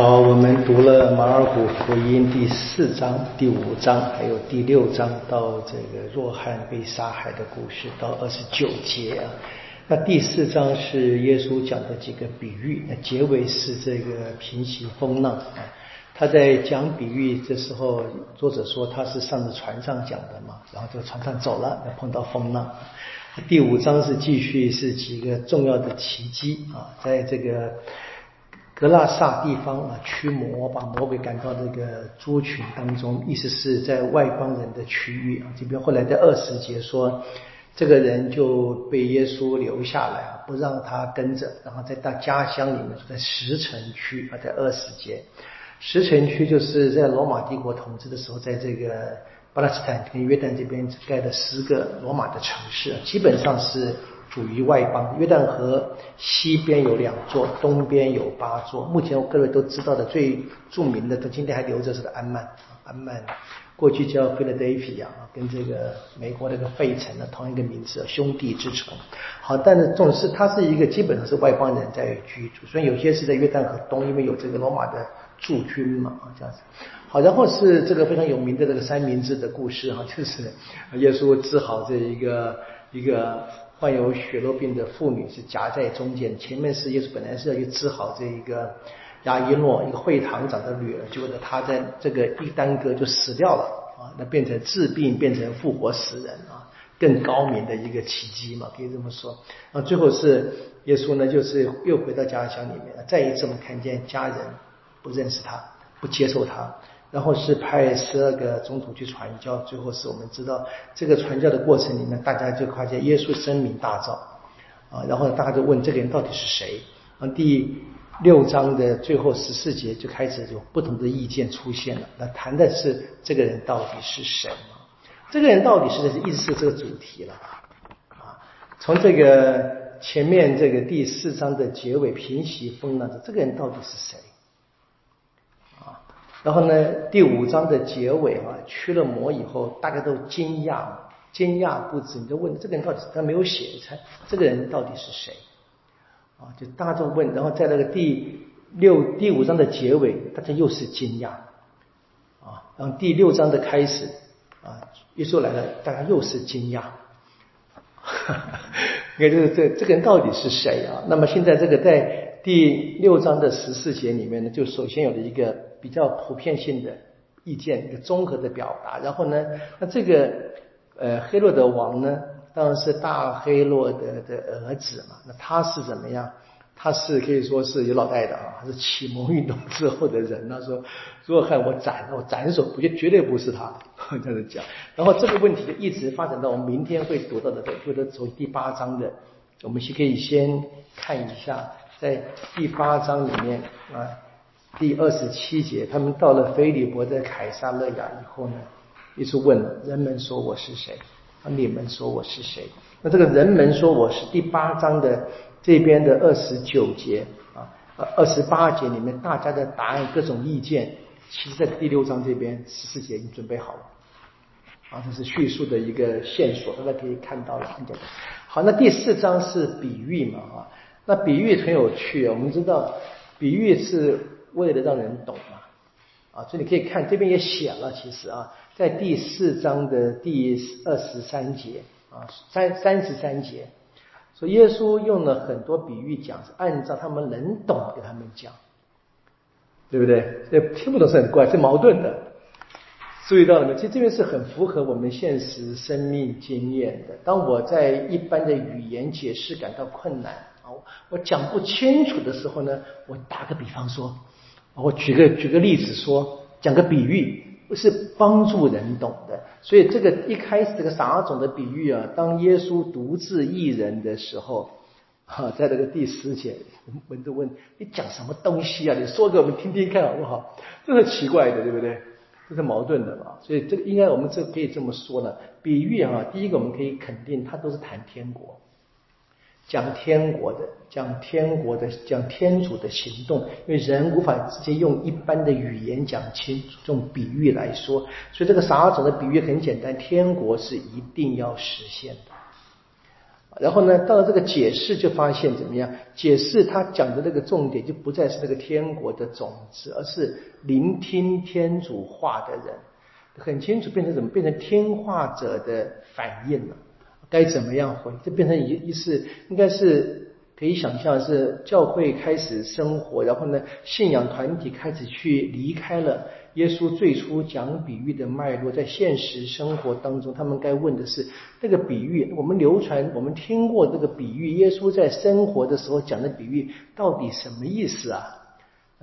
好，我们读了马尔谷福音第四章、第五章，还有第六章到这个若翰被杀害的故事，到二十九节啊。那第四章是耶稣讲的几个比喻，那结尾是这个平息风浪啊。他在讲比喻的时候，作者说他是上着船上讲的嘛，然后这个船上走了，碰到风浪。第五章是继续是几个重要的奇迹啊，在这个。格拉萨地方啊，驱魔把魔鬼赶到这个猪群当中，意思是在外邦人的区域啊。这边后来在二十节说，这个人就被耶稣留下来啊，不让他跟着，然后在他家乡里面，在石城区啊，在二十节，石城区就是在罗马帝国统治的时候，在这个巴勒斯坦跟约旦这边盖的十个罗马的城市，基本上是。属于外邦，约旦河西边有两座，东边有八座。目前各位都知道的最著名的，到今天还留着是个安曼，安曼过去叫菲拉德菲亚，跟这个美国那个费城的同一个名字，兄弟之城。好，但是总是它是一个基本上是外邦人在居住，所以有些是在约旦河东，因为有这个罗马的驻军嘛啊这样子。好，然后是这个非常有名的这个三明治的故事哈，就是耶稣治好这一个一个。患有血肉病的妇女是夹在中间，前面是耶稣本来是要去治好这一个亚伊诺一个会堂长的女儿，结果呢，他在这个一耽搁就死掉了啊，那变成治病变成复活死人啊，更高明的一个奇迹嘛，可以这么说。然后最后是耶稣呢，就是又回到家乡里面，再一次我们看见家人不认识他，不接受他。然后是派十二个宗徒去传教，最后是我们知道这个传教的过程里面，大家就发现耶稣声名大噪啊，然后大家就问这个人到底是谁？啊，第六章的最后十四节就开始有不同的意见出现了。那谈的是这个人到底是谁？这个人到底是谁？一直是这个主题了啊。从这个前面这个第四章的结尾平息风浪，这个人到底是谁？然后呢，第五章的结尾啊，驱了魔以后，大家都惊讶，惊讶不止。你就问这个人到底他没有写，猜这个人到底是谁？啊，就大众问。然后在那个第六、第五章的结尾，大家又是惊讶，啊，然后第六章的开始，啊，耶稣来了，大家又是惊讶。你看，这个这这个人到底是谁啊？那么现在这个在第六章的十四节里面呢，就首先有了一个。比较普遍性的意见，一个综合的表达。然后呢，那这个呃黑洛德王呢，当然是大黑洛德的儿子嘛。那他是怎么样？他是可以说是有脑袋的啊，他是启蒙运动之后的人。他说，如果看我斩，我斩首，不就绝对不是他 这样讲。然后这个问题就一直发展到我们明天会读到的，就是从第八章的，我们先可以先看一下，在第八章里面啊。第二十七节，他们到了菲利伯的凯撒勒雅以后呢，一直问人们说我是谁？啊，你们说我是谁？那这个人们说我是第八章的这边的二十九节啊，二十八节里面大家的答案各种意见，其实在第六章这边十四节已经准备好了啊，这是叙述的一个线索，大家可以看到了。好，那第四章是比喻嘛啊？那比喻很有趣，我们知道比喻是。为了让人懂嘛，啊，所以你可以看这边也写了，其实啊，在第四章的第二十三节啊，三三十三节，说耶稣用了很多比喻讲，是按照他们能懂给他们讲，对不对？这听不懂是很怪，是矛盾的。注意到了没？其实这边是很符合我们现实生命经验的。当我在一般的语言解释感到困难啊，我讲不清楚的时候呢，我打个比方说。我举个举个例子说，讲个比喻，是帮助人懂的。所以这个一开始这个撒种的比喻啊，当耶稣独自一人的时候，哈，在这个第十节，我们都问你讲什么东西啊？你说给我们听听看好不好？这是奇怪的，对不对？这是矛盾的嘛？所以这个应该我们这可以这么说呢。比喻啊，第一个我们可以肯定，它都是谈天国。讲天国的，讲天国的，讲天主的行动，因为人无法直接用一般的语言讲清楚，用比喻来说，所以这个撒种的比喻很简单，天国是一定要实现的。然后呢，到了这个解释就发现怎么样？解释他讲的那个重点就不再是那个天国的种子，而是聆听天主话的人，很清楚变成怎么变成听话者的反应了？该怎么样回？这变成一一是应该是可以想象是教会开始生活，然后呢，信仰团体开始去离开了。耶稣最初讲比喻的脉络，在现实生活当中，他们该问的是：这个比喻，我们流传、我们听过这个比喻，耶稣在生活的时候讲的比喻，到底什么意思啊？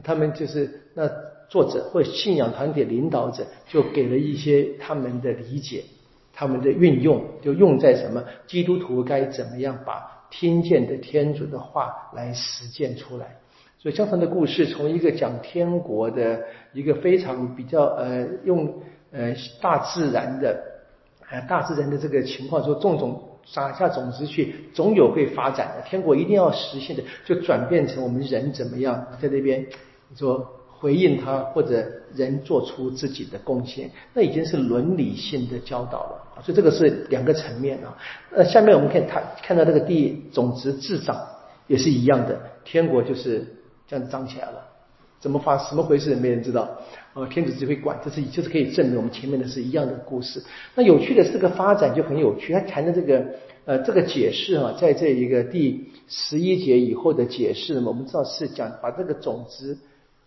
他们就是那作者或信仰团体领导者，就给了一些他们的理解，他们的运用，就用在什么？基督徒该怎么样把听见的天主的话来实践出来？所以，相同的故事从一个讲天国的一个非常比较呃，用呃大自然的呃大自然的这个情况说种种撒下种子去，总有会发展的天国一定要实现的，就转变成我们人怎么样在那边说回应他，或者人做出自己的贡献，那已经是伦理性的教导了。所以这个是两个层面啊。那下面我们看他看到这个地种子自长也是一样的，天国就是。这样子长起来了，怎么发？什么回事？没人知道。呃，天子只会管，这是就是可以证明我们前面的是一样的故事。那有趣的是，这个发展就很有趣。他谈的这个呃这个解释啊，在这一个第十一节以后的解释，我们知道是讲把这个种子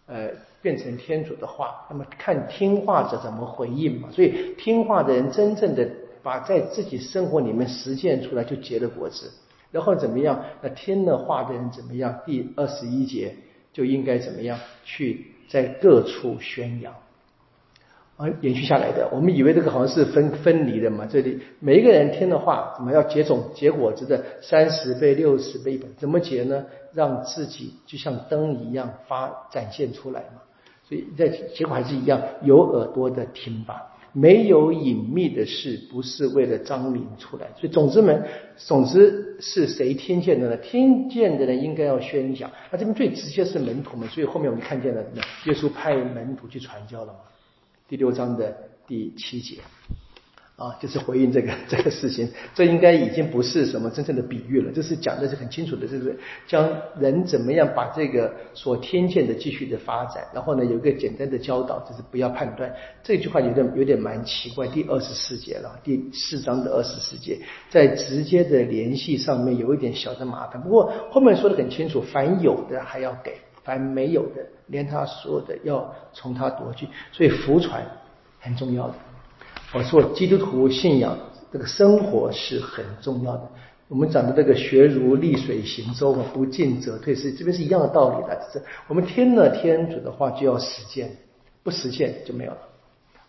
呃变成天主的话，那么看听话者怎么回应嘛。所以听话的人真正的把在自己生活里面实践出来，就结了果子。然后怎么样？那听了话的人怎么样？第二十一节。就应该怎么样去在各处宣扬，啊，延续下来的。我们以为这个好像是分分离的嘛，这里每一个人听的话，怎么要结种结果子的三十倍、六十倍，怎么结呢？让自己就像灯一样发展现出来嘛。所以在结果还是一样，有耳朵的听吧。没有隐秘的事，不是为了彰明出来。所以，总之们，总之是谁听见的呢？听见的人应该要宣讲。那这边最直接是门徒们，所以后面我们看见了？耶稣派门徒去传教了嘛？第六章的第七节。啊，就是回应这个这个事情，这应该已经不是什么真正的比喻了，这是讲的是很清楚的，就是将人怎么样把这个所听见的继续的发展，然后呢有一个简单的教导，就是不要判断。这句话有点有点蛮奇怪，第二十四节了，第四章的二十四节，在直接的联系上面有一点小的麻烦，不过后面说的很清楚，凡有的还要给，还没有的连他说的要从他夺去，所以福传很重要的。我说，基督徒信仰这个生活是很重要的。我们讲的这个“学如逆水行舟嘛，不进则退”，是这边是一样的道理的。是我们听了天主的话，就要实践，不实践就没有了。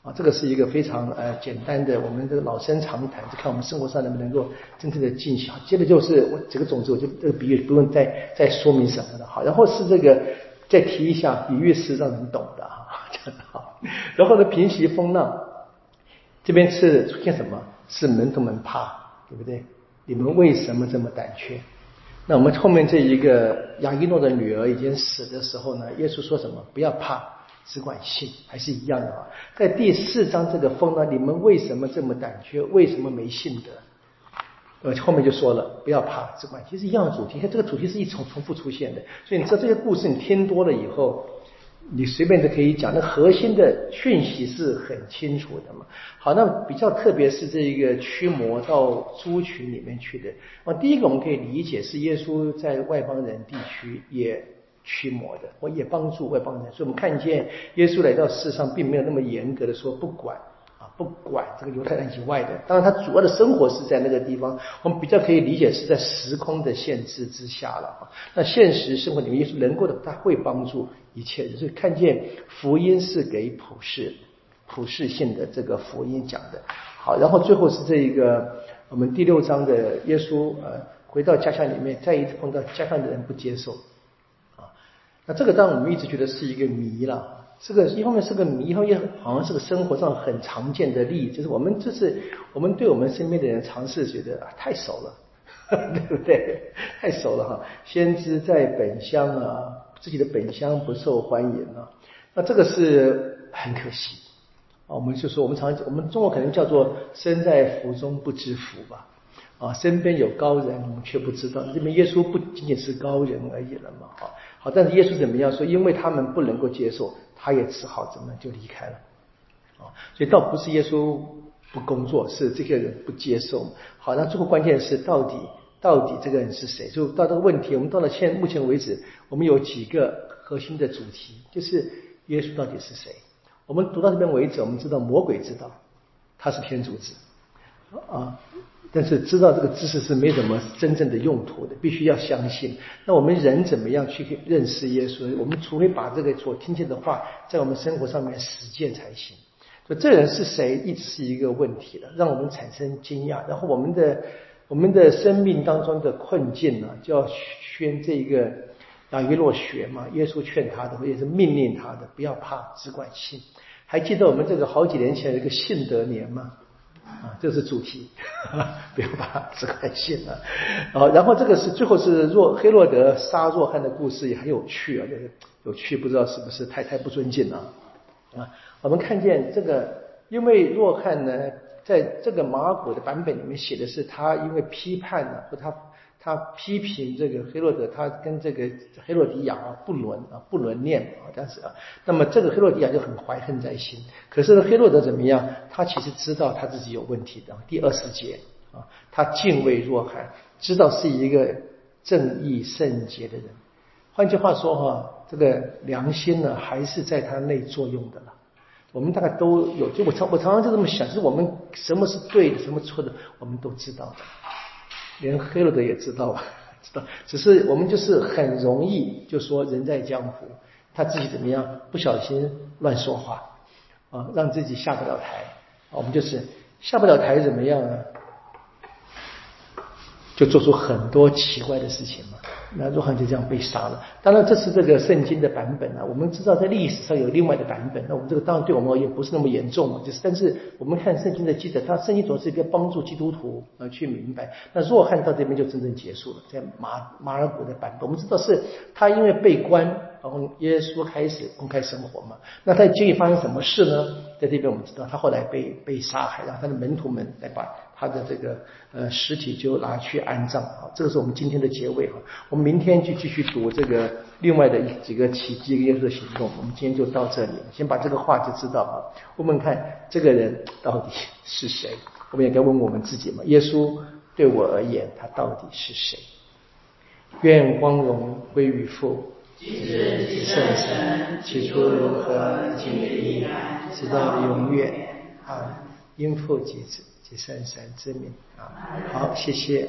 啊，这个是一个非常呃简单的，我们这个老生常谈，就看我们生活上能不能够真正的进行。接着就是我这个种子，我就这个比喻不用再再说明什么了。好，然后是这个再提一下，比喻是让人懂的哈，讲的好。然后呢，平息风浪。这边是出现什么？是门徒们怕，对不对？你们为什么这么胆怯？那我们后面这一个亚伊诺的女儿已经死的时候呢？耶稣说什么？不要怕，只管信，还是一样的啊。在第四章这个风呢，你们为什么这么胆怯？为什么没信德？呃，后面就说了，不要怕，只管，其实一样的主题。你看这个主题是一重重复出现的，所以你知道这些故事你听多了以后。你随便都可以讲，那核心的讯息是很清楚的嘛。好，那比较特别是这一个驱魔到猪群里面去的。啊，第一个我们可以理解是耶稣在外邦人地区也驱魔的，我也帮助我也帮助。所以我们看见耶稣来到世上，并没有那么严格的说不管啊。不管这个犹太人以外的，当然他主要的生活是在那个地方，我们比较可以理解是在时空的限制之下了啊。那现实生活里面，耶稣能够的，他会帮助一切人，所以看见福音是给普世、普世性的这个福音讲的。好，然后最后是这一个我们第六章的耶稣呃回到家乡里面，再一次碰到家乡的人不接受。那这个当然我们一直觉得是一个谜了。这个一方面是个谜，一方面好像是个生活上很常见的例，就是我们这是我们对我们身边的人尝试觉得啊太熟了，对不对？太熟了哈。先知在本乡啊，自己的本乡不受欢迎啊，那这个是很可惜啊。我们就说我们常我们中国可能叫做身在福中不知福吧。啊，身边有高人，我们却不知道。这边耶稣不仅仅是高人而已了嘛，好，好，但是耶稣怎么样说？因为他们不能够接受，他也只好怎么就离开了，啊，所以倒不是耶稣不工作，是这个人不接受。好，那最后关键是到底到底这个人是谁？就到这个问题，我们到了现目前为止，我们有几个核心的主题，就是耶稣到底是谁？我们读到这边为止，我们知道魔鬼知道他是天主子，啊。但是知道这个知识是没什么真正的用途的，必须要相信。那我们人怎么样去认识耶稣？我们除非把这个所听见的话，在我们生活上面实践才行。所以这人是谁，一直是一个问题的，让我们产生惊讶。然后我们的我们的生命当中的困境呢，就要宣这个啊约洛学嘛。耶稣劝他的，也是命令他的，不要怕，只管信。还记得我们这个好几年前有一个信德年吗？啊，这是主题，不要把只看信啊。好，然后这个是最后是若黑洛德杀若汉的故事也很有趣啊，就是有趣，不知道是不是太太不尊敬了啊？我们看见这个，因为若汉呢，在这个马古的版本里面写的是他因为批判呢，或他。他批评这个黑洛德，他跟这个黑洛迪亚啊不伦啊不伦恋啊，但是啊，那么这个黑洛迪亚就很怀恨在心。可是呢黑洛德怎么样？他其实知道他自己有问题的。第二十节啊，他敬畏若翰，知道是一个正义圣洁的人。换句话说哈，这个良心呢还是在他内作用的了。我们大概都有，就我常我常常就这么想，就是我们什么是对的，什么错的，我们都知道的。连黑洛德也知道吧？知道，只是我们就是很容易就说人在江湖，他自己怎么样，不小心乱说话啊，让自己下不了台。我们就是下不了台怎么样呢？就做出很多奇怪的事情嘛。那若翰就这样被杀了。当然，这是这个圣经的版本啊。我们知道在历史上有另外的版本。那我们这个当然对我们而言不是那么严重嘛。就是，但是我们看圣经的记载，他圣经总是一个帮助基督徒呃去明白。那若翰到这边就真正结束了，在马马尔谷的版本，我们知道是他因为被关，然后耶稣开始公开生活嘛。那他经历发生什么事呢？在这边我们知道，他后来被被杀害，然后他的门徒们来把。他的这个呃尸体就拿去安葬啊，这个是我们今天的结尾哈。我们明天就继续读这个另外的几个奇迹跟耶稣的行动。我们今天就到这里，先把这个话就知道啊。问问看这个人到底是谁？我们也该问我们自己嘛。耶稣对我而言，他到底是谁？愿光荣归于父，圣神，起初如何，今日依然，直到永远啊！因父及子。第三三之名啊，好，谢谢。